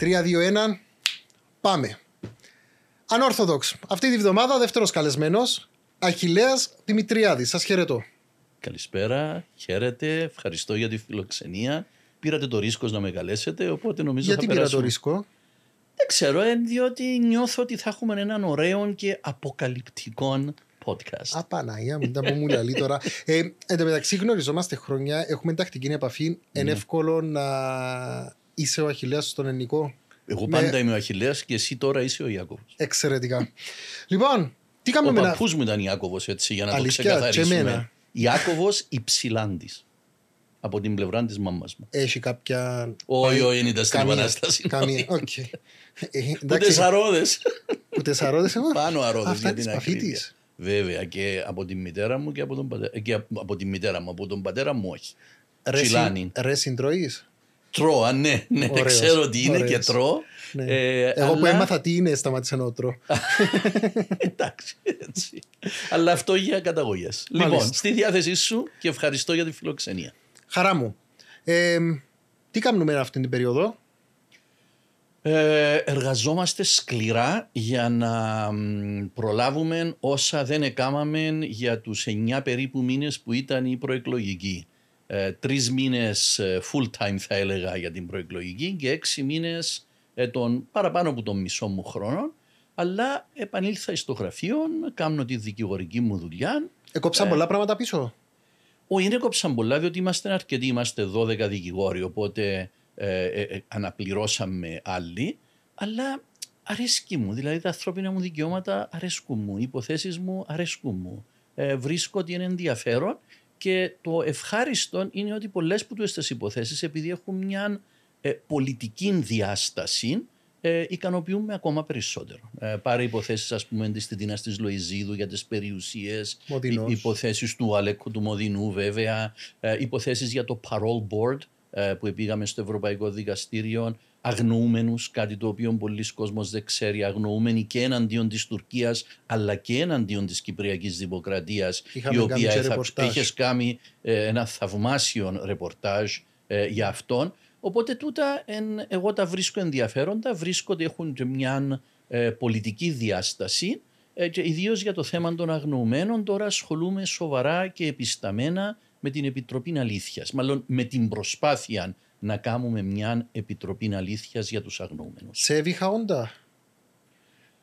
3-2-1. Πάμε. Ανόρθοδοξ. Αυτή τη βδομάδα δεύτερος καλεσμένος. Αχηλέα Δημητριάδης. Σας χαιρετώ. Καλησπέρα, χαίρετε, ευχαριστώ για τη φιλοξενία. Πήρατε το ρίσκο να με καλέσετε, οπότε νομίζω Γιατί θα πήρα περάσουμε. το ρίσκο; Δεν ξέρω, ε, διότι νιώθω ότι θα έχουμε έναν ωραίο και αποκαλυπτικό podcast. Α, Παναγία μου, τα που μου λέει τώρα. Ε, εν τω μεταξύ γνωριζόμαστε χρόνια, έχουμε τακτική επαφή. Είναι Ναι. εύκολο να είσαι ο Αχηλέας στον ελληνικό. Εγώ με- πάντα είμαι ο Αχιλέας και εσύ τώρα είσαι ο Ιάκωβος. Εξαιρετικά. λοιπόν, τι Ο κάνουμε να... παππούς μου ήταν Ιάκωβος έτσι για να Αλήθεια, το και ξεκαθαρίσουμε. εμένα. Ιάκωβος Υψηλάντης. Από την πλευρά της μάμας μου. Έχει κάποια... Όχι, όχι, δεν ήταν στην Καμία- Επανάσταση. Καμία, οκ. Ε, Που εντάξει, τεσσαρόδες. που τεσσαρόδες εγώ. Πάνω αρρώδες Αυτά για της την παφίτης. ακρίβεια. Βέβαια και από τη μητέρα μου και από τον πατέρα, και από- από τη μητέρα μου, από τον πατέρα μου όχι. Ρε συν- Τσιλάνι. Ρε συντροής. Τρώω, α, ναι, ναι, Ωραίος, ξέρω τι είναι ωραίος. και τρώω. Ναι. Ε, Εγώ που αλλά- έμαθα τι είναι, σταμάτησα να τρώω. Εντάξει, έτσι. Αλλά αυτό για καταγωγές. Λοιπόν, Μάλιστα. στη διάθεσή σου και ευχαριστώ για τη φιλοξενία. Χαρά μου. Ε, τι κάνουμε αυτή την περίοδο; Ε, εργαζόμαστε σκληρά για να μ, προλάβουμε όσα δεν έκαναμε για τους 9 περίπου μήνες που ήταν η προεκλογική. Ε, τρεις μήνες ε, full time θα έλεγα για την προεκλογική και έξι μήνες ε, τον, παραπάνω από τον μισό μου χρόνο. Αλλά επανήλθα στο γραφείο, κάνω τη δικηγορική μου δουλειά. Εκόψαν Ε. πολλά πράγματα πίσω; Όχι, είναι κόψαν πολλά, διότι είμαστε αρκετοί, είμαστε 12 δικηγόροι, οπότε ε, ε, ε, αναπληρώσαμε άλλοι. Αλλά αρέσκει μου, δηλαδή τα ανθρώπινα μου δικαιώματα αρέσκουν μου, οι υποθέσεις μου αρέσκουν μου. Ε, βρίσκω ότι είναι ενδιαφέρον και το ευχάριστο είναι ότι πολλές που τις υποθέσεις επειδή έχουν μια ε, πολιτική διάσταση ε, ικανοποιούν με ακόμα περισσότερο. Ε, πάρε υποθέσεις ας πούμε της Τιτίνας της Λοϊζίδου για τις περιουσίες, Μοδινός. οι υποθέσεις του Αλέκου του Μοδινού βέβαια, ε, υποθέσεις για το Parole Board ε, που πήγαμε στο Ευρωπαϊκό Δικαστήριο, αγνοούμενους, κάτι το οποίο πολλοί κόσμος δεν ξέρει, αγνοούμενοι και εναντίον της Τουρκίας αλλά και εναντίον της Κυπριακής Δημοκρατίας Είχαμε η κάνει οποία και θα, ρεπορτάζ. είχες κάνει ε, ένα θαυμάσιο ρεπορτάζ ε, για αυτόν. Οπότε τούτα εν, εγώ τα βρίσκω ενδιαφέροντα, βρίσκω ότι έχουν και μια ε, πολιτική διάσταση ε, και ιδίως για το θέμα των αγνοωμένων τώρα ασχολούμαι σοβαρά και επισταμένα με την Επιτροπή Αλήθειας, μάλλον με την προσπάθεια να κάνουμε μια Επιτροπή Αλήθειας για τους αγνοούμενους. Σε έβηχα όντα.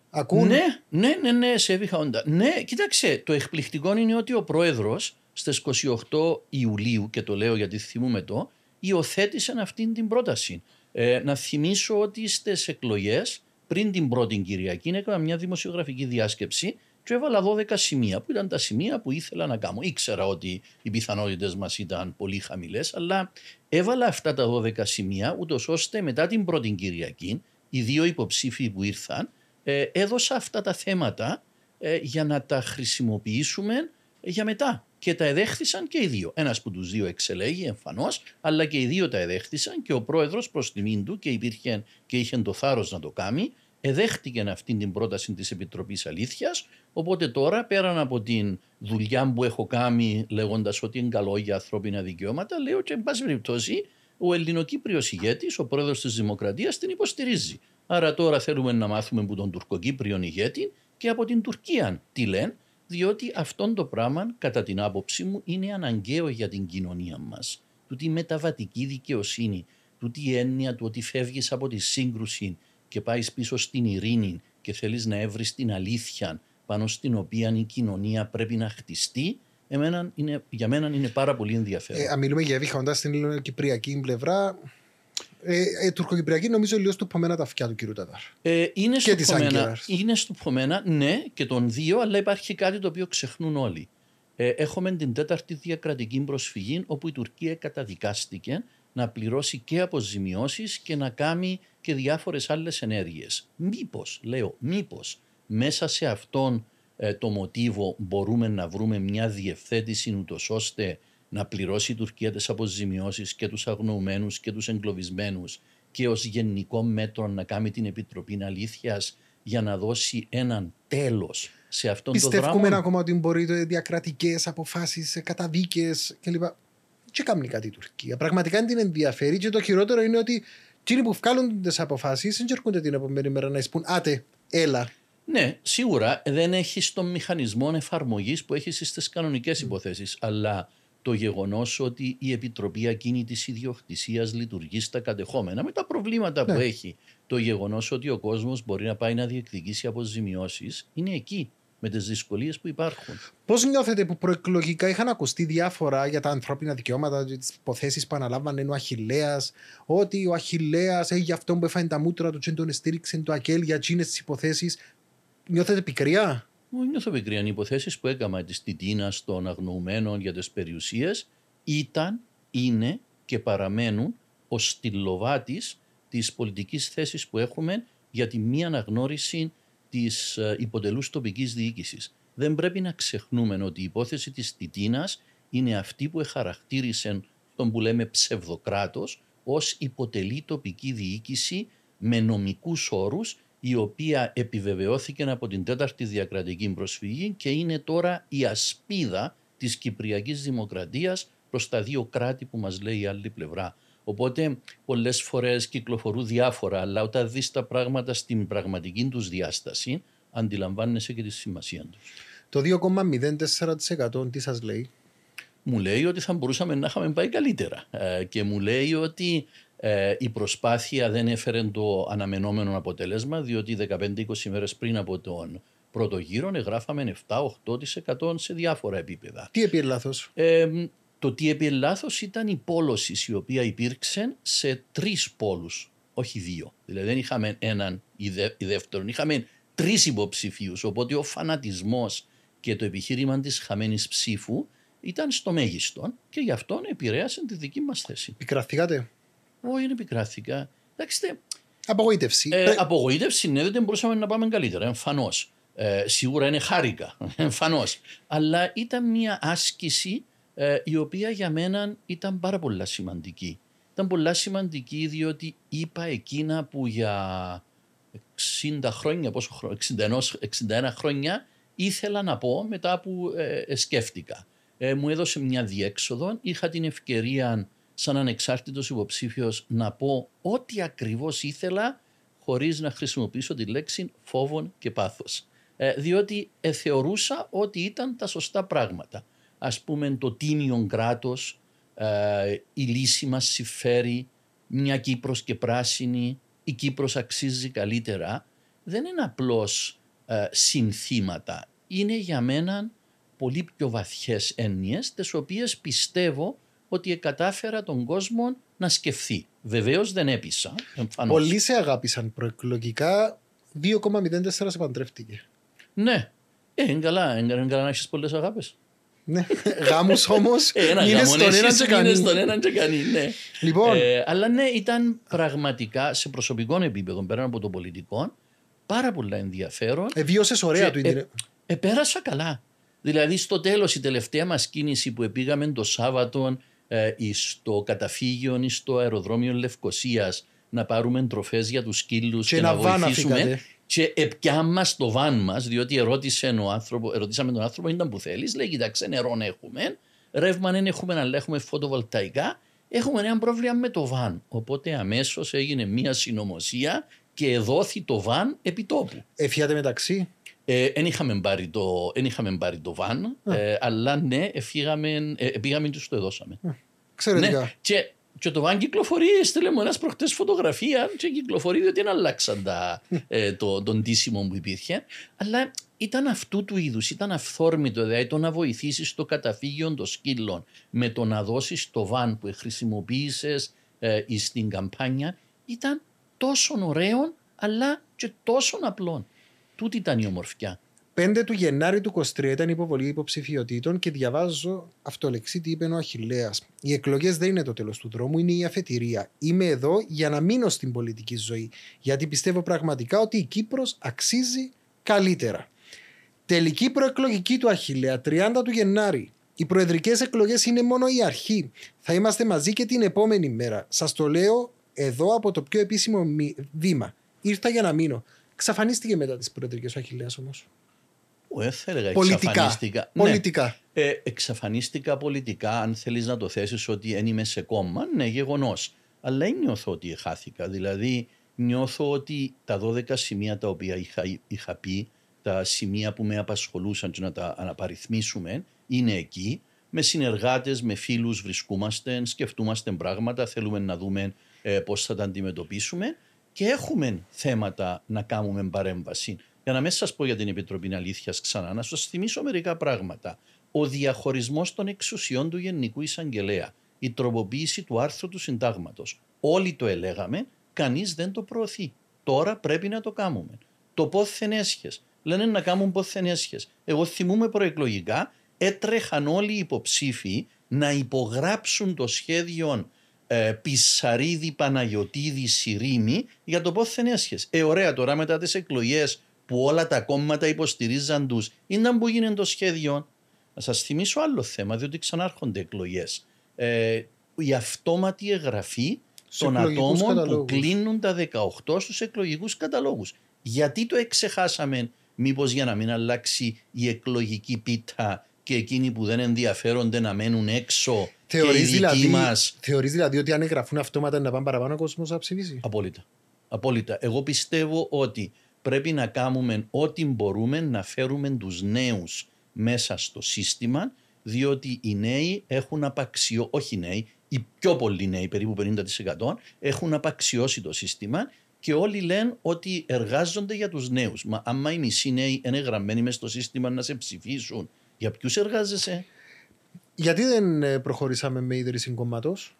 Ακούν; Ναι, ναι, ναι, ναι, σε έβηχα όντα. Ναι, κοίταξε, το εκπληκτικό είναι ότι ο πρόεδρος στις 28 Ιουλίου, και το λέω γιατί θυμούμε το, υιοθέτησε αυτή την πρόταση. Ε, να θυμίσω ότι στις εκλογές, πριν την πρώτη Κυριακή, έκανα μια δημοσιογραφική διάσκεψη και έβαλα 12 σημεία, που ήταν τα σημεία που ήθελα να κάνω. Ήξερα ότι οι πιθανότητες μας ήταν πολύ χαμηλές, αλλά έβαλα αυτά τα 12 σημεία, ούτως ώστε μετά την πρώτη Κυριακή, οι δύο υποψήφοι που ήρθαν, ε, έδωσα αυτά τα θέματα ε, για να τα χρησιμοποιήσουμε ε, για μετά. Και τα εδέχθησαν και οι δύο. Ένας που τους δύο εξελέγει εμφανώς, αλλά και οι δύο τα εδέχθησαν και ο πρόεδρος προς τιμήν του και υπήρχε και είχε το θάρρος να το κάνει, εδέχτηκε αυτή την πρόταση της Επιτροπής Αλήθειας. Οπότε τώρα, πέραν από την δουλειά που έχω κάνει λέγοντας ότι είναι καλό για ανθρώπινα δικαιώματα, λέω και εν πάση περιπτώσει ο Ελληνοκύπριος ηγέτης, ο πρόεδρος της Δημοκρατίας, την υποστηρίζει. Άρα τώρα θέλουμε να μάθουμε από τον Τουρκοκύπριο ηγέτη και από την Τουρκία τι λένε, διότι αυτόν το πράγμα, κατά την άποψή μου, είναι αναγκαίο για την κοινωνία μας. Τούτη η μεταβατική δικαιοσύνη, τούτη η έννοια του ότι φεύγεις από τη σύγκρουση και πάεις πίσω στην ειρήνη και θέλεις να έβρεις την αλήθεια πάνω στην οποία η κοινωνία πρέπει να χτιστεί, εμένα είναι, για μένα είναι πάρα πολύ ενδιαφέρον. Ε, αν μιλούμε για έβηχα όντα στην ελληνοκυπριακή πλευρά. Ε, ε, τουρκοκυπριακή νομίζω λίγο του πομένα τα αυτιά του κύριου Τατάρ. Ε, είναι, Και στο της Πομένα, Άγκυρας. είναι στο Πομένα, ναι, και των δύο, αλλά υπάρχει κάτι το οποίο ξεχνούν όλοι. Ε, έχουμε την τέταρτη διακρατική προσφυγή, όπου η Τουρκία καταδικάστηκε να πληρώσει και αποζημιώσεις και να κάνει και διάφορες άλλες ενέργειες. Μήπως, λέω, μήπως μέσα σε αυτόν ε, το μοτίβο μπορούμε να βρούμε μια διευθέτηση ούτως ώστε να πληρώσει η Τουρκία τις αποζημιώσεις και τους αγνοωμένους και τους εγκλωβισμένους και ως γενικό μέτρο να κάνει την Επιτροπή Αλήθειας για να δώσει έναν τέλος σε αυτόν τον Πιστεύουμε δρόμο. ακόμα ότι μπορεί διακρατικές αποφάσεις, καταδίκες κλπ. Και κάνει κάτι η Τουρκία. Πραγματικά την ενδιαφέρει και το χειρότερο είναι ότι Εκείνοι που βγάλουν τις αποφάσεις δεν έρχονται την επόμενη μέρα να εισπούν Άτε, έλα. Ναι, σίγουρα δεν έχει τον μηχανισμό εφαρμογής που έχεις στις κανονικές υποθέσεις. Αλλά το γεγονός ότι η Επιτροπή Ακίνητης Ιδιοκτησίας λειτουργεί στα κατεχόμενα με τα προβλήματα Ναι. που έχει, το γεγονός ότι ο κόσμος μπορεί να πάει να διεκδικήσει αποζημιώσεις, είναι εκεί με τις δυσκολίες που υπάρχουν. Πώς νιώθετε που προεκλογικά είχαν ακουστεί διάφορα για τα ανθρώπινα δικαιώματα, τις υποθέσεις που αναλάμβανε ο Αχηλέα, ότι ο Αχηλέα έχει για αυτόν που έφανε τα μούτρα του και τον στήριξε το ΑΚΕΛ για εκείνες τις υποθέσεις. Νιώθετε πικρία; Μου νιώθω πικρία. Οι υποθέσεις που έκανα της Τιτίνας των αγνοουμένων για τις περιουσίες ήταν, είναι και παραμένουν ο στυλοβάτης της πολιτικής θέσης που έχουμε για τη μη αναγνώριση της υποτελούς τοπικής διοίκησης. Δεν πρέπει να ξεχνούμε ότι η υπόθεση της Τιτίνας είναι αυτή που χαρακτήρισε τον που λέμε ψευδοκράτος ως υποτελή τοπική διοίκηση με νομικούς όρους η οποία επιβεβαιώθηκε από την τέταρτη διακρατική προσφυγή και είναι τώρα η ασπίδα της Κυπριακής Δημοκρατίας προς τα δύο κράτη που μας λέει η άλλη πλευρά. Οπότε πολλές φορές κυκλοφορούν διάφορα, αλλά όταν δεις τα πράγματα στην πραγματική τους διάσταση, αντιλαμβάνεσαι και τη σημασία τους. Το 2,04% τι σας λέει; Μου λέει ότι θα μπορούσαμε να είχαμε πάει καλύτερα ε, και μου λέει ότι ε, η προσπάθεια δεν έφερε το αναμενόμενο αποτέλεσμα διότι 15-20 μέρες πριν από τον πρώτο γύρο εγγράφαμε 7-8% σε διάφορα επίπεδα. Τι έπειε λάθος; Ε, το τι έπιε λάθος ήταν η πόλωση η οποία υπήρξε σε τρεις πόλους, όχι δύο. Δηλαδή δεν είχαμε έναν ή, δε, ή δεύτερον, είχαμε τρεις υποψηφίους, οπότε ο φανατισμός και το επιχείρημα της χαμένης ψήφου ήταν στο μέγιστο και γι' αυτό επηρέασε τη δική μας θέση. Πικραθήκατε. Όχι, δεν επικράθηκα. Εντάξει, Απογοήτευση. ε, Πρέ- απογοήτευση ναι, δεν μπορούσαμε να πάμε καλύτερα, εμφανώς. Ε, σίγουρα είναι χάρηκα, εμφανώς. Αλλά ήταν μια άσκηση ε, η οποία για μένα ήταν πάρα πολύ σημαντική. Ήταν πολύ σημαντική διότι είπα εκείνα που για 60 χρόνια, πόσο χρόνο, 61, 61 χρόνια ήθελα να πω μετά που ε, σκέφτηκα. Ε, μου έδωσε μια διέξοδο, είχα την ευκαιρία σαν ανεξάρτητος υποψήφιος να πω ό,τι ακριβώς ήθελα χωρίς να χρησιμοποιήσω τη λέξη φόβων και πάθος. Ε, διότι ε, θεωρούσα ότι ήταν τα σωστά πράγματα. Ας πούμε το τίμιον κράτος, ε, η λύση μας συμφέρει, μια Κύπρος και πράσινη, η Κύπρος αξίζει καλύτερα, δεν είναι απλώς ε, συνθήματα. Είναι για μένα πολύ πιο βαθιές έννοιες, τις οποίες πιστεύω ότι κατάφερα τον κόσμο να σκεφτεί. Βεβαίως δεν έπεισα, εμφανώς. Πολλοί σε αγάπησαν προεκλογικά. 2,04 σε παντρεύτηκε. Ναι. Ε, είναι καλά, είναι καλά να έχεις πολλές αγάπες. Ναι. Γάμους όμως Ε, ένα είναι γάμο, στον ναι, έναν εσείς και είναι κανεί. στον έναν και κανεί, ναι. Λοιπόν, Ε, αλλά ναι, ήταν πραγματικά σε προσωπικό επίπεδο, πέραν από το πολιτικό, πάρα πολλά ενδιαφέρον. Εβίωσε ωραία και, του ε, ίντερνετ. ε, πέρασα καλά. Δηλαδή στο τέλος η τελευταία μας κίνηση που πήγαμε το Σάββατο ε, εις στο καταφύγιο ή στο αεροδρόμιο Λευκοσίας να πάρουμε τροφές για τους σκύλους Και και, ένα να βαν βοηθήσουμε αφήκατε. και έπια μας το βαν μας διότι ερώτησε ο άνθρωπο, ερωτήσαμε τον άνθρωπο ήταν που θέλεις; Λέει κοιτάξτε νερό έχουμε ρεύμα δεν έχουμε αλλά έχουμε φωτοβολταϊκά έχουμε ένα πρόβλημα με το βαν οπότε αμέσως έγινε μια συνωμοσία και εδόθη το βαν επί τόπου. Εφιάτε μεταξύ. Ε, Εν είχαμε πάρει το, εν είχαμε πάρει το βαν, ε, αλλά ναι, εφήγαμε, ε, πήγαμε και τους το εδώσαμε. Εξαιρετικά. Ναι, και, και το βαν κυκλοφορεί, έστειλε μου ένας προχτές φωτογραφία και κυκλοφορεί διότι δεν αλλάξαν τα, ε, το, τον τίσιμο που υπήρχε. Αλλά ήταν αυτού του είδους, ήταν αυθόρμητο, δηλαδή το να βοηθήσεις το καταφύγιο των σκύλων με το να δώσεις το βαν που χρησιμοποίησες ε, στην καμπάνια ήταν τόσο ωραίο αλλά και τόσο απλό. Τούτη ήταν η ομορφιά. 5 του Γενάρη του 23 ήταν η υποβολή υποψηφιωτήτων και διαβάζω αυτολεξή τι είπε ο Αχηλέα. Οι εκλογές δεν είναι το τέλος του δρόμου, είναι η αφετηρία. Είμαι εδώ για να μείνω στην πολιτική ζωή. Γιατί πιστεύω πραγματικά ότι η Κύπρος αξίζει καλύτερα. Τελική προεκλογική του Αχηλέα, 30 του Γενάρη. Οι προεδρικές εκλογές είναι μόνο η αρχή. Θα είμαστε μαζί και την επόμενη μέρα. Σας το λέω εδώ από το πιο επίσημο μη- βήμα. Ήρθα για να μείνω. Ξαφανίστηκε μετά τις προεδρικές ο Αχηλέα όμως. Ο, δεν θα έλεγα Πολιτικά. εξαφανίστηκα. Ναι. Πολιτικά. Ε, εξαφανίστηκα πολιτικά, αν θέλεις να το θέσεις ότι δεν είμαι σε κόμμα, ναι, γεγονός. αλλά δεν νιώθω ότι χάθηκα. Δηλαδή νιώθω ότι τα 12 σημεία τα οποία είχα, είχα πει, τα σημεία που με απασχολούσαν και να τα αναπαριθμίσουμε, είναι εκεί. Με συνεργάτες, με φίλους βρισκούμαστε, σκεφτούμαστε πράγματα, θέλουμε να δούμε ε, πώς θα τα αντιμετωπίσουμε και έχουμε θέματα να κάνουμε παρέμβαση. Για να μην σας πω για την Επιτροπή Αλήθειας ξανά, να σας θυμίσω μερικά πράγματα. Ο διαχωρισμός των εξουσιών του Γενικού Εισαγγελέα, η τροποποίηση του άρθρου του Συντάγματος. Όλοι το ελέγαμε, κανείς δεν το προωθεί. Τώρα πρέπει να το κάνουμε. Το πόθεν έσχες. Λένε να κάνουν πόθεν έσχες. Εγώ θυμούμαι προεκλογικά, έτρεχαν όλοι οι υποψήφοι να υπογράψουν το σχέδιο ε, Πισαρίδη Παναγιωτίδη Σιρήμη για το πόθεν έσχες. Ε, ωραία τώρα μετά τις εκλογές που όλα τα κόμματα υποστηρίζαν τους, ήταν που γίνεται το σχέδιο. Να σας θυμίσω άλλο θέμα, διότι ξανάρχονται εκλογές. Ε, η αυτόματη εγγραφή των ατόμων που κλείνουν τα 18 στους εκλογικούς καταλόγους. Γιατί το εξεχάσαμε μήπως για να μην αλλάξει η εκλογική πίτα και εκείνοι που δεν ενδιαφέρονται να μένουν έξω θεωρείς και οι δηλαδή, μας... Θεωρείς δηλαδή ότι αν εγγραφούν αυτόματα να πάνε παραπάνω ο κόσμος να ψηφίσει; Απόλυτα. Απόλυτα. Εγώ πιστεύω ότι πρέπει να κάνουμε ό,τι μπορούμε να φέρουμε τους νέους μέσα στο σύστημα διότι οι νέοι έχουν απαξιώσει, όχι οι νέοι, οι πιο πολλοί νέοι, περίπου 50% έχουν απαξιώσει το σύστημα και όλοι λένε ότι εργάζονται για τους νέους. Μα άμα οι μισοί νέοι είναι γραμμένοι μέσα στο σύστημα να σε ψηφίσουν, για ποιους εργάζεσαι; Γιατί δεν ε, προχωρήσαμε με ίδρυση κόμματος.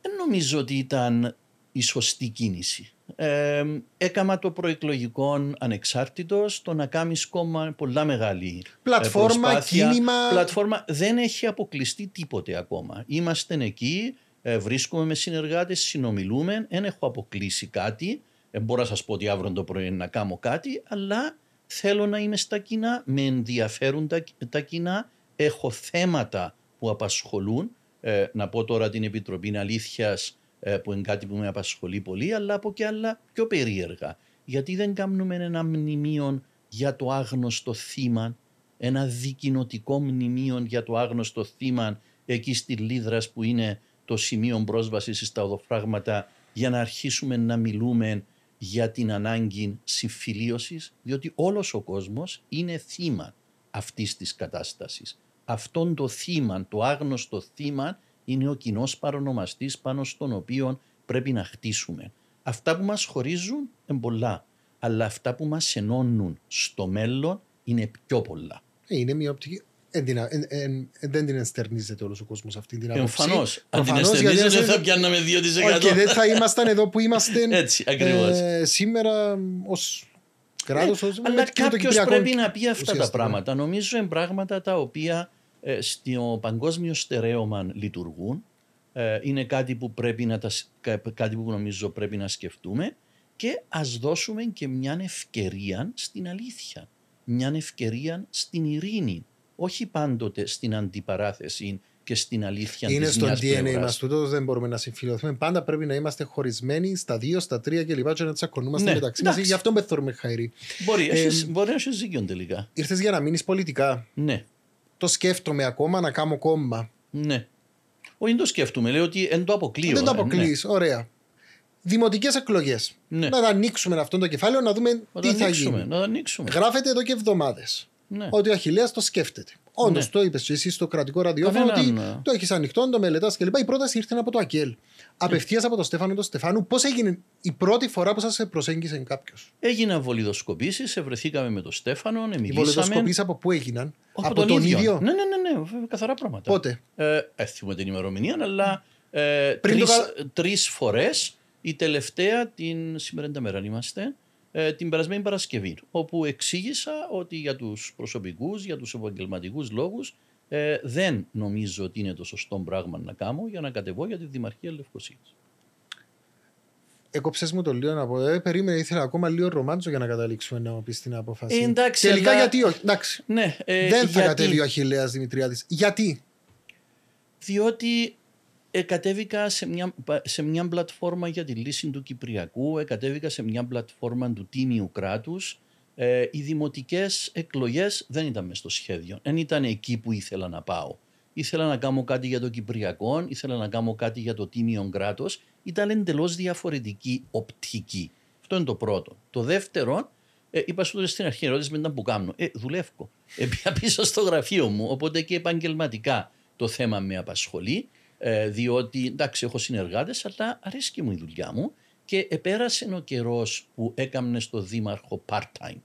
Δεν νομίζω ότι ήταν η σωστή κίνηση. Ε, έκαμα το προεκλογικό ανεξάρτητος, το να κάνει κόμμα πολλά μεγάλη ε, πλατφόρμα, κίνημα. Πλατφόρμα δεν έχει αποκλειστεί τίποτε ακόμα. Είμαστε εκεί, ε, βρίσκομαι με συνεργάτες, συνομιλούμε, δεν έχω αποκλείσει κάτι. Δεν μπορώ να σας πω ότι αύριο το πρωί να κάνω κάτι, αλλά θέλω να είμαι στα κοινά, με ενδιαφέρουν τα, τα κοινά, έχω θέματα που απασχολούν. Ε, να πω τώρα την Επιτροπή Αλήθειας ε, που είναι κάτι που με απασχολεί πολύ, αλλά από και άλλα πιο περίεργα. Γιατί δεν κάνουμε ένα μνημείο για το άγνωστο θύμα, ένα δικοινοτικό μνημείο για το άγνωστο θύμα εκεί στη Λίδρας που είναι το σημείο πρόσβασης στα οδοφράγματα για να αρχίσουμε να μιλούμε για την ανάγκη συμφιλίωσης, διότι όλος ο κόσμος είναι θύμα αυτής της κατάστασης. Αυτόν το θύμα, το άγνωστο θύμα είναι ο κοινός παρονομαστής πάνω στον οποίο πρέπει να χτίσουμε. Αυτά που μας χωρίζουν είναι πολλά, αλλά αυτά που μας ενώνουν στο μέλλον είναι πιο πολλά. Ε, είναι μια οπτική. δεν την ενστερνίζεται όλος ο κόσμος αυτή την άποψη. Εμφανώς. Αν την ενστερνίζεται, δεν θα πιάνναμε 2%. Και δεν θα ήμασταν εδώ που είμαστε Έτσι, ε, σήμερα ως κράτος. Ε, αλλά κάποιος πρέπει να πει αυτά τα πράγματα. Νομίζω είναι πράγματα τα οποία ε, στο παγκόσμιο στερέωμα λειτουργούν. Ε, είναι κάτι που, πρέπει να τα, κάτι που νομίζω πρέπει να σκεφτούμε και ας δώσουμε και μια ευκαιρία στην αλήθεια. Μια ευκαιρία στην ειρήνη. Όχι πάντοτε στην αντιπαράθεση και στην αλήθεια Είναι στο DNA μας τούτο, δεν μπορούμε να συμφιλειωθούμε. Πάντα πρέπει να είμαστε χωρισμένοι στα δύο, στα τρία κλπ. Και να τσακωνούμαστε ναι, μεταξύ μας. Γι' αυτό με χαίρι. Μπορεί, ε, μπορεί να έχει ζύγιο τελικά. Ήρθες για να μείνεις πολιτικά. Ναι το σκέφτομαι ακόμα να κάνω κόμμα. Ναι. Όχι, δεν το σκέφτομαι. Λέω ότι δεν το αποκλείω. Δεν το αποκλείει. Ναι. Ωραία. Δημοτικές εκλογές. Ναι. Να ανοίξουμε αυτό το κεφάλαιο να δούμε να τι θα γίνει. Να ανοίξουμε. Γράφεται εδώ και εβδομάδες. Ναι. Ότι ο Αχηλέα το σκέφτεται. Όντως ναι. το είπες εσύ στο κρατικό ραδιόφωνο ότι ναι. το έχεις ανοιχτό, το μελετάς κλπ. Η πρόταση ήρθε από το ΑΚΕΛ. Απευθείας από τον Στέφανο τον Στεφάνου, πώς έγινε η πρώτη φορά που σας προσέγγισε κάποιος; Έγιναν βολιδοσκοπήσεις, ευρεθήκαμε με τον Στέφανο, μιλήσαμε. Οι βολιδοσκοπήσεις από πού έγιναν, από, από τον, τον ίδιο. ίδιο; Ναι, ναι, ναι, ναι, καθαρά πράγματα. Πότε; Ε, έθιμε την ημερομηνία, αλλά ε, τρεις το... φορές. Η τελευταία, την σήμερα μέρα είμαστε, ε, την περασμένη Παρασκευή, όπου εξήγησα ότι για τους προσωπικούς, για τους επαγγελματικούς λόγους ε, δεν νομίζω ότι είναι το σωστό πράγμα να κάνω για να κατεβώ για τη Δημαρχία Λευκοσίας. Έκοψες μου το λίγο να πω. Ε, περίμενε, ήθελα ακόμα λίγο ρομάντζο για να καταλήξουμε να πεις την απόφαση. Ε, εντάξει, Τελικά γιατί όχι; Εντάξει. Ναι, ε, δεν θα γιατί... κατέβει ο Αχηλέα Δημητριάδης. Γιατί; Διότι κατέβηκα σε μια, σε μια πλατφόρμα για τη λύση του Κυπριακού, κατέβηκα σε μια πλατφόρμα του τίμιου κράτους. Ε, οι δημοτικές εκλογές δεν ήταν μες στο σχέδιο. Δεν ήταν εκεί που ήθελα να πάω. ήθελα να κάνω κάτι για το Κυπριακό, ήθελα να κάνω κάτι για το Τίμιο κράτος. Ήταν εντελώς διαφορετική οπτική. Αυτό είναι το πρώτο. Το δεύτερο, ε, είπα σου στην αρχή, ερώτηση μετά που κάνω. Ε, δουλεύω. Ε, πίσω στο γραφείο μου, οπότε και επαγγελματικά το θέμα με απασχολεί, ε, διότι εντάξει, έχω συνεργάτες, αλλά αρέσει μου η δουλειά μου και επέρασε ο καιρός που έκαμνες στο δήμαρχο part-time.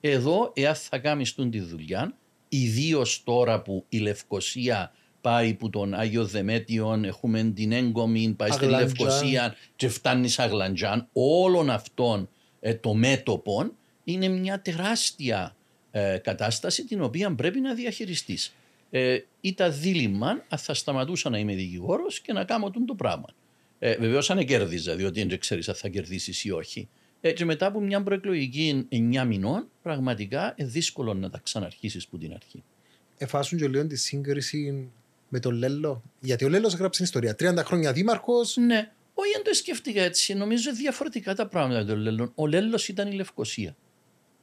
Εδώ, εάν θα κάνεις τη δουλειά, ιδίως τώρα που η Λευκοσία πάει που τον Άγιο Δεμέτιον, έχουμε την έγκομη, πάει στη Λευκοσία και φτάνει σαν Αγλαντζάν, όλων αυτών ε, το μέτωπο είναι μια τεράστια ε, κατάσταση την οποία πρέπει να διαχειριστείς. Ε, ήταν δίλημα αν θα σταματούσα να είμαι δικηγόρος και να κάνω το πράγμα. Ε, Βεβαίως αν κέρδιζα, διότι δεν ξέρεις αν θα κερδίσεις ή όχι. Ε, και μετά από μια προεκλογική 9 μηνών, πραγματικά είναι δύσκολο να τα ξαναρχίσεις που την αρχή. Εφάσουν και λίγο τη σύγκριση με τον Λέλο. Γιατί ο Λέλος έγραψε ιστορία. 30 χρόνια δήμαρχος. Ναι. Όχι, δεν το σκέφτηκα έτσι. Νομίζω διαφορετικά τα πράγματα με τον Λέλο. Ο Λέλος ήταν η Λευκοσία.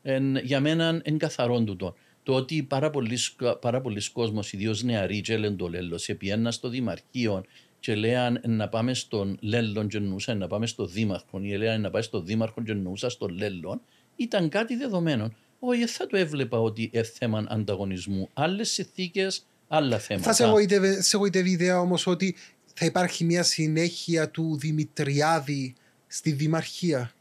Εν, για μένα είναι καθαρόν του το. Το ότι πάρα πολλοί, πάρα πολλοί κόσμος, ιδίως νεαροί, και έλεγαν το Λέλο, σε πιένα στο Δημαρχείο και λέαν να πάμε στον Λέλλον και εννοούσαν να πάμε στο Δήμαρχο ή λέαν να πάει στο Δήμαρχο και εννοούσα στο Λέλλον, ήταν κάτι δεδομένο. Όχι, θα το έβλεπα ότι είναι θέμα ανταγωνισμού. Άλλες συνθήκες, άλλα θέματα. Θα σε εγωιτεύει η ιδέα όμως ότι θα υπάρχει μια συνέχεια του Δημητριάδη στη Δημαρχία;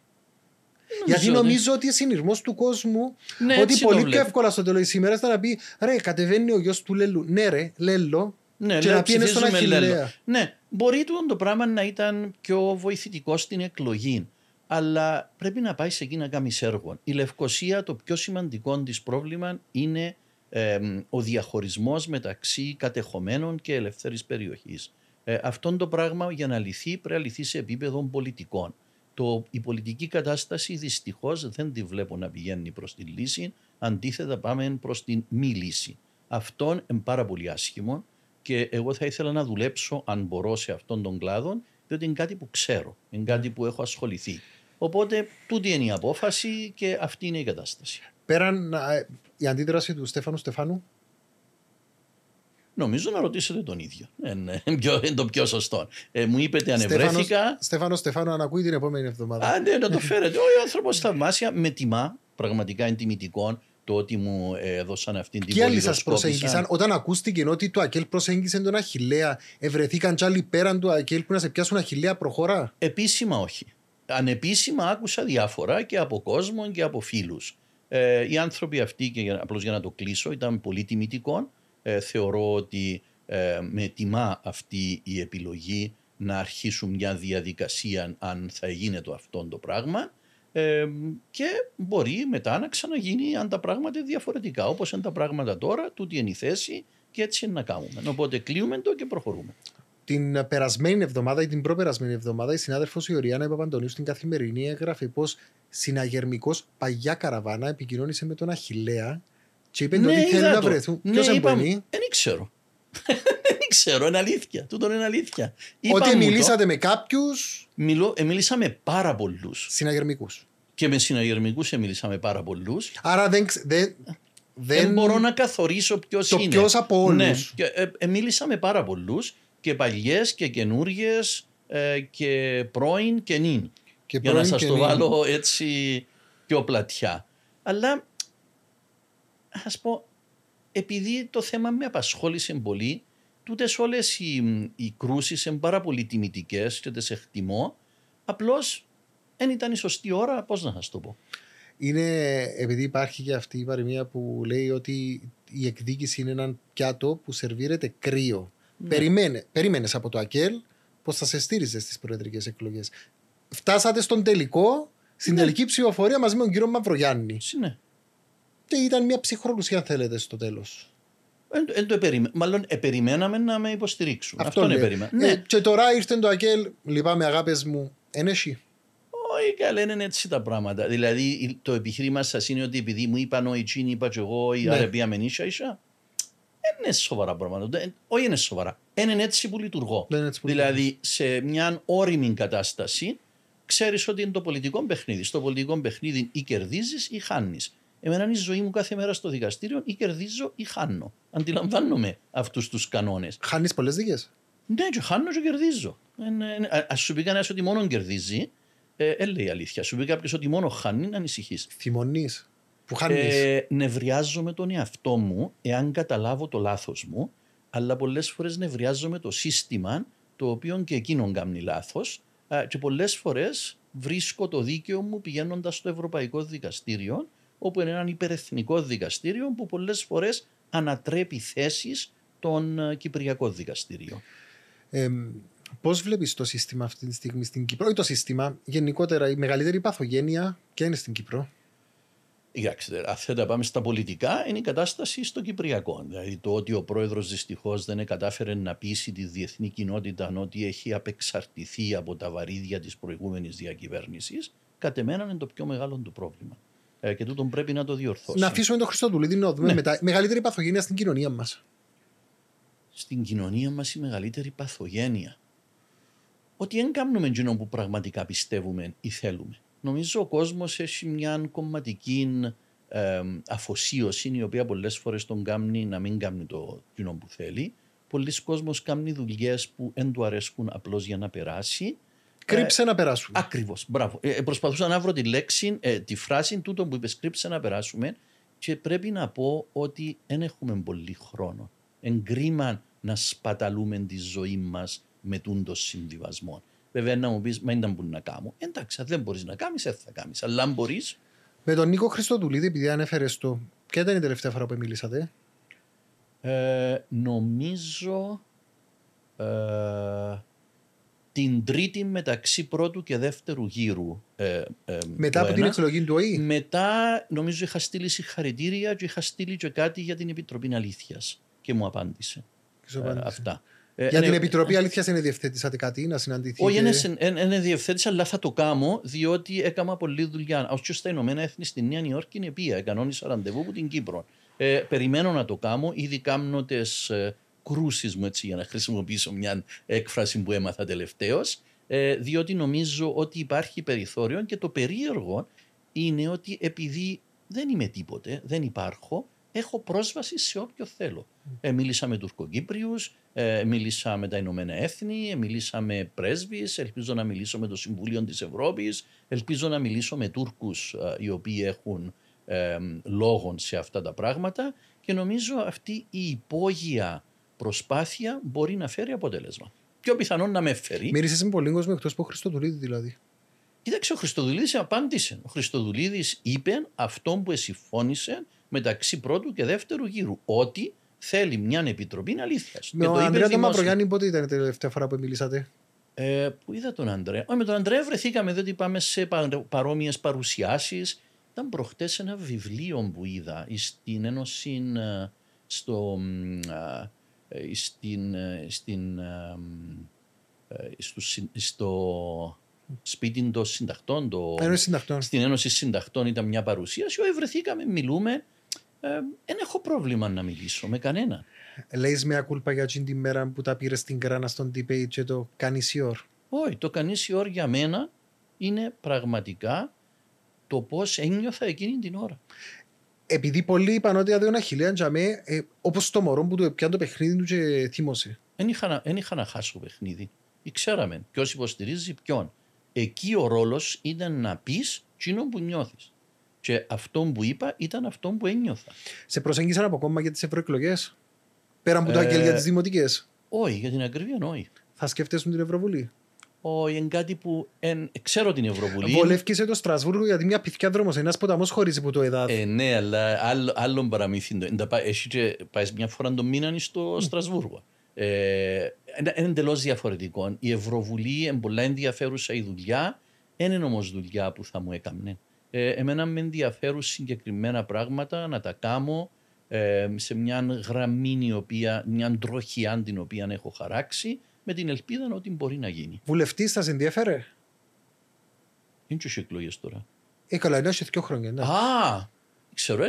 Γιατί νομίζω ότι είναι συνειρμός του κόσμου ναι, ότι πολύ πιο εύκολα στο τέλος της ημέρας θα να πει ρε, κατεβαίνει ο γιος του Λέλου. Ναι, ρε, Λέλο, ναι, και να πήγαινε στον Αχιλέα. Ναι, μπορεί το πράγμα να ήταν πιο βοηθητικό στην εκλογή. Αλλά πρέπει να πάει σε εκεί να κάνει έργο. Η Λευκοσία, το πιο σημαντικό της πρόβλημα είναι ε, ο διαχωρισμός μεταξύ κατεχομένων και ελευθερή περιοχής. Ε, αυτό το πράγμα για να λυθεί πρέπει να λυθεί σε επίπεδο πολιτικών. Το, η πολιτική κατάσταση δυστυχώς δεν τη βλέπω να πηγαίνει προς τη λύση. Αντίθετα, πάμε προς την μη λύση. Αυτό είναι πάρα πολύ άσχημο και εγώ θα ήθελα να δουλέψω αν μπορώ σε αυτόν τον κλάδο διότι είναι κάτι που ξέρω, είναι κάτι που έχω ασχοληθεί. Οπότε τούτη είναι η απόφαση και αυτή είναι η κατάσταση. Πέραν η αντίδραση του Στέφανου Στεφάνου; Νομίζω να ρωτήσετε τον ίδιο. Είναι, είναι το πιο σωστό. Ε, μου είπετε αν ευρέθηκα. Στέφανο Στεφάνου, αν ακούει την επόμενη εβδομάδα. Α, ναι, να το φέρετε. Ο άνθρωπος θαυμάσια με τιμά, πραγματικά είναι τιμητικό το ότι μου έδωσαν αυτήν την πόλη. Και άλλοι σας προσέγγισαν όταν ακούστηκε ότι το ΑΚΕΛ προσέγγισε τον Αχηλέα, ευρεθήκαν κι άλλοι πέραν του ΑΚΕΛ που να σε πιάσουν Αχηλέα προχωρά. Επίσημα όχι. Ανεπίσημα άκουσα διάφορα και από κόσμο και από φίλους. Ε, οι άνθρωποι αυτοί, και απλώς για να το κλείσω, ήταν πολύ τιμητικό. Ε, θεωρώ ότι ε, με τιμά αυτή η επιλογή να αρχίσουν μια διαδικασία αν θα γίνεται αυτό το πράγμα και μπορεί μετά να ξαναγίνει αν τα πράγματα είναι διαφορετικά. Όπως είναι τα πράγματα τώρα, τούτη είναι η θέση και έτσι είναι να κάνουμε. Οπότε κλείουμε το και προχωρούμε. Την περασμένη εβδομάδα ή την προπερασμένη εβδομάδα, η συνάδελφος η Οριάννα Παπαντονίου στην καθημερινή έγραφε πως συναγερμικός παγιά καραβάνα επικοινώνησε με τον Αχηλέα και είπε ναι, ότι θέλει να βρεθούν. Ναι, Ποιος εμπονεί. Δεν ξέρω. Δεν ξέρω, είναι αλήθεια. Τούτο είναι αλήθεια. Ότι μιλήσατε με κάποιους. Ε, μίλησα με πάρα πολλούς. Συναγερμικούς. Και με συναγερμικούς μίλησα με πάρα πολλούς. Άρα δεν, δεν, δεν, μπορώ να καθορίσω ποιος είναι. Ποιος από όλους. Ναι. Ε, ε, μίλησα με πάρα πολλούς και παλιές και καινούριε ε, και πρώην και νυν. Και για να σας το βάλω έτσι πιο πλατιά. Αλλά ας πω, επειδή το θέμα με απασχόλησε πολύ, τούτες όλες οι, οι κρούσεις είναι πάρα πολύ τιμητικές και τις εκτιμώ. Απλώς δεν ήταν η σωστή ώρα, πώς να σας το πω. Είναι επειδή υπάρχει και αυτή η παροιμία που λέει ότι η εκδίκηση είναι ένα πιάτο που σερβίρεται κρύο. Ναι. Περιμένε, περίμενες από το ΑΚΕΛ πως θα σε στήριζε στις προεδρικές εκλογές. Φτάσατε στον τελικό, στην ναι. τελική ψηφοφορία μαζί με τον κύριο Μαυρογιάννη. Ναι. Και ήταν μια ψυχρολουσία αν θέλετε στο τέλος. Εν, το επεριμέ... Μάλλον επεριμέναμε να με υποστηρίξουν. Αυτό, Αυτό ναι. ναι. Και τώρα ήρθε το ΑΚΕΛ, λυπάμαι αγάπες μου, ενέχει. Όχι, καλά είναι έτσι τα πράγματα. Δηλαδή το επιχείρημα σας είναι ότι επειδή μου είπαν ο Ιτσίνη, είπα και εγώ, η ναι. Αραβία με νύσια, ίσα. Δεν είναι σοβαρά πράγματα. Όχι είναι σοβαρά. Είναι έτσι που λειτουργώ. Έτσι που δηλαδή σε μια όρημη κατάσταση ξέρεις ότι είναι το πολιτικό παιχνίδι. Στο πολιτικό παιχνίδι ή κερδίζεις ή χάνεις. Εμένα είναι η ζωή μου κάθε μέρα στο δικαστήριο ή κερδίζω ή χάνω. Αντιλαμβάνομαι αυτούς τους κανόνες. Χάνεις πολλές δίκες; Ναι, και χάνω και κερδίζω. Α σου πει κανένας ότι μόνο κερδίζει, ε, έλεγε η αλήθεια. Σου πει κάποιος ότι μόνο χάνει, να ανησυχείς. Θυμονεί. Που χάνεις; Ε, νευριάζομαι τον εαυτό μου εάν καταλάβω το λάθος μου, αλλά πολλές φορές νευριάζομαι το σύστημα το οποίο και εκείνον κάνει λάθος. Και πολλές φορές βρίσκω το δίκαιο μου πηγαίνοντας στο Ευρωπαϊκό Δικαστήριο, όπου είναι ένα υπερεθνικό δικαστήριο που πολλές φορές ανατρέπει θέσεις των ε, Κυπριακών δικαστήριων. Ε, Πώς βλέπεις το σύστημα αυτή τη στιγμή στην Κύπρο, ή το σύστημα γενικότερα, η μεγαλύτερη παθογένεια και είναι στην Κύπρο; Κοιτάξτε, αν θέλετε να πάμε στα πολιτικά, είναι η κατάσταση στο Κυπριακό. Δηλαδή το ότι ο πρόεδρος δυστυχώς δεν κατάφερε να πείσει τη διεθνή κοινότητα ότι έχει απεξαρτηθεί από τα βαρύδια της προηγούμενης διακυβέρνησης, κατ' εμένα είναι το πιο μεγάλο του πρόβλημα. Ε, και τούτον πρέπει να το διορθώσει. Να αφήσουμε τον Χριστοδουλίδη να δούμε ναι. μετά. Μεγαλύτερη παθογένεια στην κοινωνία μας. Στην κοινωνία μας η μεγαλύτερη παθογένεια. Ότι δεν κάνουμε εκείνο που πραγματικά πιστεύουμε ή θέλουμε. Νομίζω ο κόσμος έχει μια κομματική ε, αφοσίωση η οποία πολλές φορές τον κάνει να μην κάνει το κοινό που θέλει. Πολλοί κόσμοι κάνουν δουλειές που δεν του αρέσκουν απλώς για να περάσει. Κρύψε ε, να περάσουμε. Ακριβώς. Μπράβο. Ε, προσπαθούσα να βρω τη λέξη, ε, τη φράση τούτο που είπες κρύψε να περάσουμε και πρέπει να πω ότι δεν έχουμε πολύ χρόνο. Εγκρίμα να σπαταλούμε τη ζωή μας με τούντος συμβιβασμό. Βέβαια να μου πεις, μα ήταν που να κάνω. Εντάξει, δεν μπορείς να κάνει, δεν θα κάνει. Αλλά αν μπορεί. Με τον Νίκο Χριστοδουλίδη, επειδή ανέφερε το. Ποια ήταν η τελευταία φορά που μιλήσατε, ε, Νομίζω. Ε, την τρίτη μεταξύ πρώτου και δεύτερου γύρου. Ε, ε, μετά από την εκλογή του ΟΗ. Μετά νομίζω είχα στείλει συγχαρητήρια και είχα στείλει και κάτι για την Επιτροπή Αλήθειας. Και μου απάντησε. Και ε, αυτά. Ε, για την Επιτροπή Αλήθειας είναι διευθέτησατε κάτι, να συναντηθείτε; Όχι, είναι, είναι διευθέτησα, αλλά θα το κάνω, διότι έκανα πολλή δουλειά. Ω και στα Ηνωμένα Έθνη στη Νέα Νιόρκη είναι πία. Κανόνισα ραντεβού από την Κύπρο. Ε, περιμένω να το κάνω. Ήδη κάνω τι ε, κρούσει μου, έτσι, για να χρησιμοποιήσω μια έκφραση που έμαθα τελευταίως. Ε, διότι νομίζω ότι υπάρχει περιθώριο και το περίεργο είναι ότι επειδή δεν είμαι τίποτε, δεν υπάρχω, έχω πρόσβαση σε όποιο θέλω. Ε, μίλησα με Τουρκοκύπριους, ε, μίλησα με τα Ηνωμένα Έθνη, ε, μίλησα με πρέσβεις, ελπίζω να μιλήσω με το Συμβούλιο της Ευρώπης, ελπίζω να μιλήσω με Τούρκους ε, οι οποίοι έχουν ε, λόγων σε αυτά τα πράγματα και νομίζω αυτή η υπόγεια προσπάθεια μπορεί να φέρει αποτέλεσμα. Πιο πιθανόν να με φέρει. Μίλησε με πολύ κόσμο εκτός από Χριστοδουλίδη δηλαδή. Κοίταξε, ο Χριστοδουλίδης απάντησε. Ο Χριστοδουλίδης είπε αυτό που εσυφώνησε μεταξύ πρώτου και δεύτερου γύρου. Ότι θέλει μια επιτροπή αλήθεια. Με τον Ανδρέα τον Μαυρογιάννη, πότε ήταν η τελευταία φορά που μιλήσατε; Ε, που είδα τον Ανδρέα; Όχι, με τον Ανδρέα βρεθήκαμε, διότι πάμε σε παρόμοιες παρουσιάσεις. Ήταν προχτές ένα βιβλίο που είδα στην Ένωση. Ε, στο, ε, στην, ε, στην, στο, στο σπίτι των συντακτών. Το, Ένωση συντακτών. Στην Ένωση Συντακτών ήταν μια παρουσίαση. Όχι, βρεθήκαμε, μιλούμε δεν ε, έχω πρόβλημα να μιλήσω με κανέναν. Λέει μια κούλπα για την μέρα που τα πήρες στην κράνα στον debate και το κάνεις η Όχι, το κάνεις η για μένα είναι πραγματικά το πώς ένιωθα εκείνη την ώρα. Επειδή πολλοί είπαν ότι αδειόν αχιλέαν για μέ, ε, όπως το μωρό που του πιάνει το παιχνίδι του και θύμωσε. Δεν είχα, είχα να χάσω παιχνίδι. Ξέραμε ποιος υποστηρίζει ποιον. Εκεί ο ρόλος ήταν να πεις τσίνο που νιώθεις. Και αυτό που είπα ήταν αυτό που ένιωθα. Σε προσέγγισαν από κόμμα για τις ευρωεκλογές, πέρα από το ε, για τις δημοτικές; Όχι, για την ακρίβεια, όχι. Θα σκέφτεσαι την Ευρωβουλή; Όχι, είναι κάτι που εν, ξέρω την Ευρωβουλή. Βολεύκησε το Στρασβούργο γιατί μια πυθιά δρόμος, ένας ποταμός χωρίζει από το ΕΔΑΔ. Ε, ναι, αλλά άλλο, άλλον παραμύθι. Έχει και πάεις μια φορά το μήνα στο mm. Στρασβούργο. Ε, είναι εντελώς διαφορετικό. Η Ευρωβουλή είναι πολλά ενδιαφέρουσα η δουλειά. Δεν είναι όμως δουλειά που θα μου έκανε. Ε, εμένα με ενδιαφέρουν συγκεκριμένα πράγματα να τα κάνω ε, σε μια γραμμή, η οποία, μια τροχιά την οποία έχω χαράξει με την ελπίδα ότι μπορεί να γίνει. Βουλευτής θα σε ενδιαφέρε. Είναι και εκλογές τώρα. Ε, καλά, είναι δύο χρόνια. Ναι. Α, ξέρω,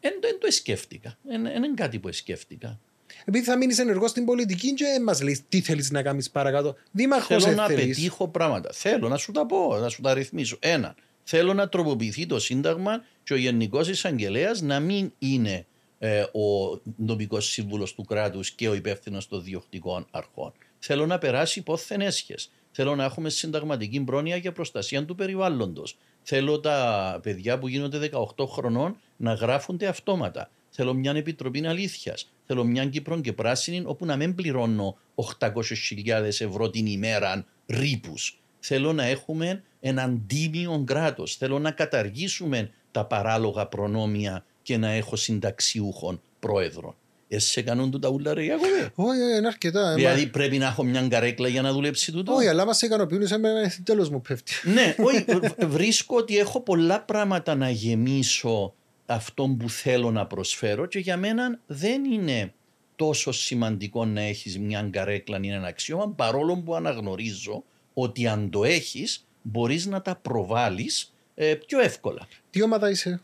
δεν το σκέφτηκα. Δεν είναι κάτι που σκέφτηκα. Επειδή θα μείνεις ενεργός στην πολιτική, και μας λέει τι θέλεις να κάνεις παρακάτω. Δήμαρχος Θέλω να θέλεις. πετύχω πράγματα. Θέλω να σου τα πω, να σου τα ρυθμίσω. Ένα, Θέλω να τροποποιηθεί το Σύνταγμα και ο Γενικός Εισαγγελέας να μην είναι ε, ο νομικό σύμβουλος του κράτους και ο υπεύθυνος των διοκτικών αρχών. Θέλω να περάσει υπόθεν έσχε. Θέλω να έχουμε συνταγματική πρόνοια για προστασία του περιβάλλοντος. Θέλω τα παιδιά που γίνονται 18 χρονών να γράφονται αυτόματα. Θέλω μια επιτροπή αλήθειας. Θέλω μια Κύπρο και πράσινη όπου να μην πληρώνω 800.000 ευρώ την ημέρα ρήπους. Θέλω να έχουμε έναν τίμιο κράτος. Θέλω να καταργήσουμε τα παράλογα προνόμια και να έχω συνταξιούχων πρόεδρων. Εσύ σε κάνουν τούτα ούλα ρε Ιάκωβε. Όχι, είναι αρκετά. Δηλαδή πρέπει να έχω μια καρέκλα για να δουλέψει τούτο; Όχι, αλλά μας ικανοποιούν σε μένα τέλος μου πέφτει. ναι, όχι, βρίσκω ότι έχω πολλά πράγματα να γεμίσω αυτό που θέλω να προσφέρω και για μένα δεν είναι τόσο σημαντικό να έχεις μια καρέκλα ή ένα αξίωμα παρόλο που αναγνωρίζω ότι αν το έχεις μπορείς να τα προβάλλεις ε, πιο εύκολα. Τι ομάδα είσαι;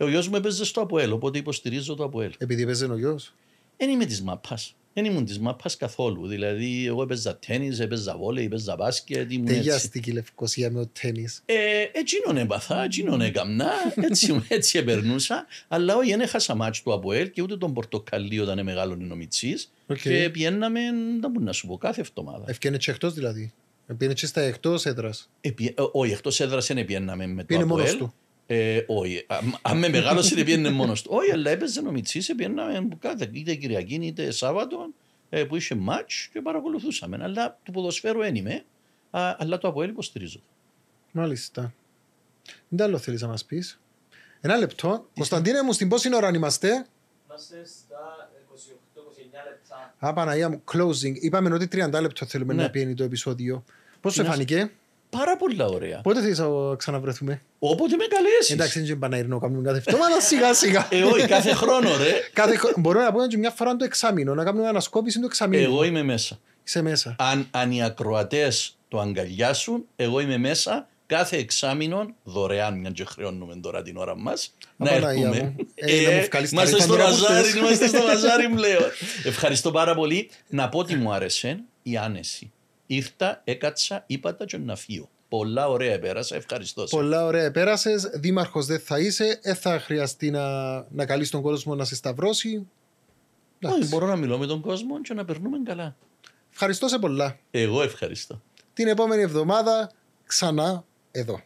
Ο γιος μου έπαιζε στο Αποέλ, οπότε υποστηρίζω το Αποέλ. Επειδή έπαιζε ο γιος; Δεν είμαι της μαπά. Δεν ήμουν της μαπά καθόλου. Δηλαδή, εγώ έπαιζα τέννη, έπαιζα βόλεϊ, έπαιζα μπάσκετ. Τεγιάστηκε η Λευκοσία με το τέννη. Ε, εκείνον έπαθα, εκείνον έκαμνα, έτσι, έτσι επερνούσα. Αλλά όχι, δεν έχασα μάτσο του Αποέλ και ούτε τον Πορτοκαλί όταν είναι μεγάλο ο Μιτσής. Okay. Και πιέναμε, δεν μπορώ να σου πω, κάθε εβδομάδα. Ευκαιρία και εκτός δηλαδή. Πήγαινε και στα εκτός έδρας. Ε, όχι, εκτός έδρας δεν πιέναμε με το Αποέλ. Ε, όχι. Αν με μεγάλωσε δεν πήγαινε μόνος του. Όχι, αλλά έπαιζε ο Μιτσής, πήγαιναμε κάθε είτε Κυριακή είτε Σάββατο ε, που είχε μάτς και παρακολουθούσαμε. Αλλά του ποδοσφαίρου δεν είμαι, αλλά το Αποέλ υποστηρίζω. Μάλιστα. Τι άλλο θέλεις να μας πεις; Ένα λεπτό. Κωνσταντίνε μου, στην πόση ώρα είμαστε. Είμαστε στα 28-29 λεπτά. Α, Παναγία μου, closing. Είπαμε ότι 30 λεπτό θέλουμε ναι. να πιένει το επεισόδιο. Πώς σε φάνηκε; Πάρα πολύ ωραία. Πότε θέλεις να ξαναβρεθούμε; Όποτε με καλέσεις. Εντάξει, δεν είναι παναειρνό κάνουμε κάθε εβδομάδα σιγά σιγά. Ε, όχι, κάθε χρόνο, ρε. κάθε, μπορούμε να πούμε και μια φορά το εξάμεινο, να κάνουμε ανασκόπηση του εξάμεινου. Εγώ είμαι μέσα. Είσαι μέσα. Αν, αν οι ακροατές το αγκαλιάσουν, εγώ είμαι μέσα κάθε εξάμεινο δωρεάν, μια και χρεώνουμε τώρα την ώρα μας. Να έρθουμε. Ε, ε, είμαστε στο μαζάρι, είμαστε στο μαζάρι πλέον. Ευχαριστώ πάρα πολύ. Να πω ότι μου άρεσε η άνεση. Ήρθα, έκατσα, είπα τα και να φύγω. Πολλά ωραία πέρασα, ευχαριστώ. Πολλά ωραία πέρασε. Δήμαρχος δεν θα είσαι, δεν θα χρειαστεί να, να καλείς τον κόσμο να σε σταυρώσει. Όχι, μπορώ να μιλώ με τον κόσμο και να περνούμε καλά. Ευχαριστώ σε πολλά. Εγώ ευχαριστώ. Την επόμενη εβδομάδα ξανά εδώ.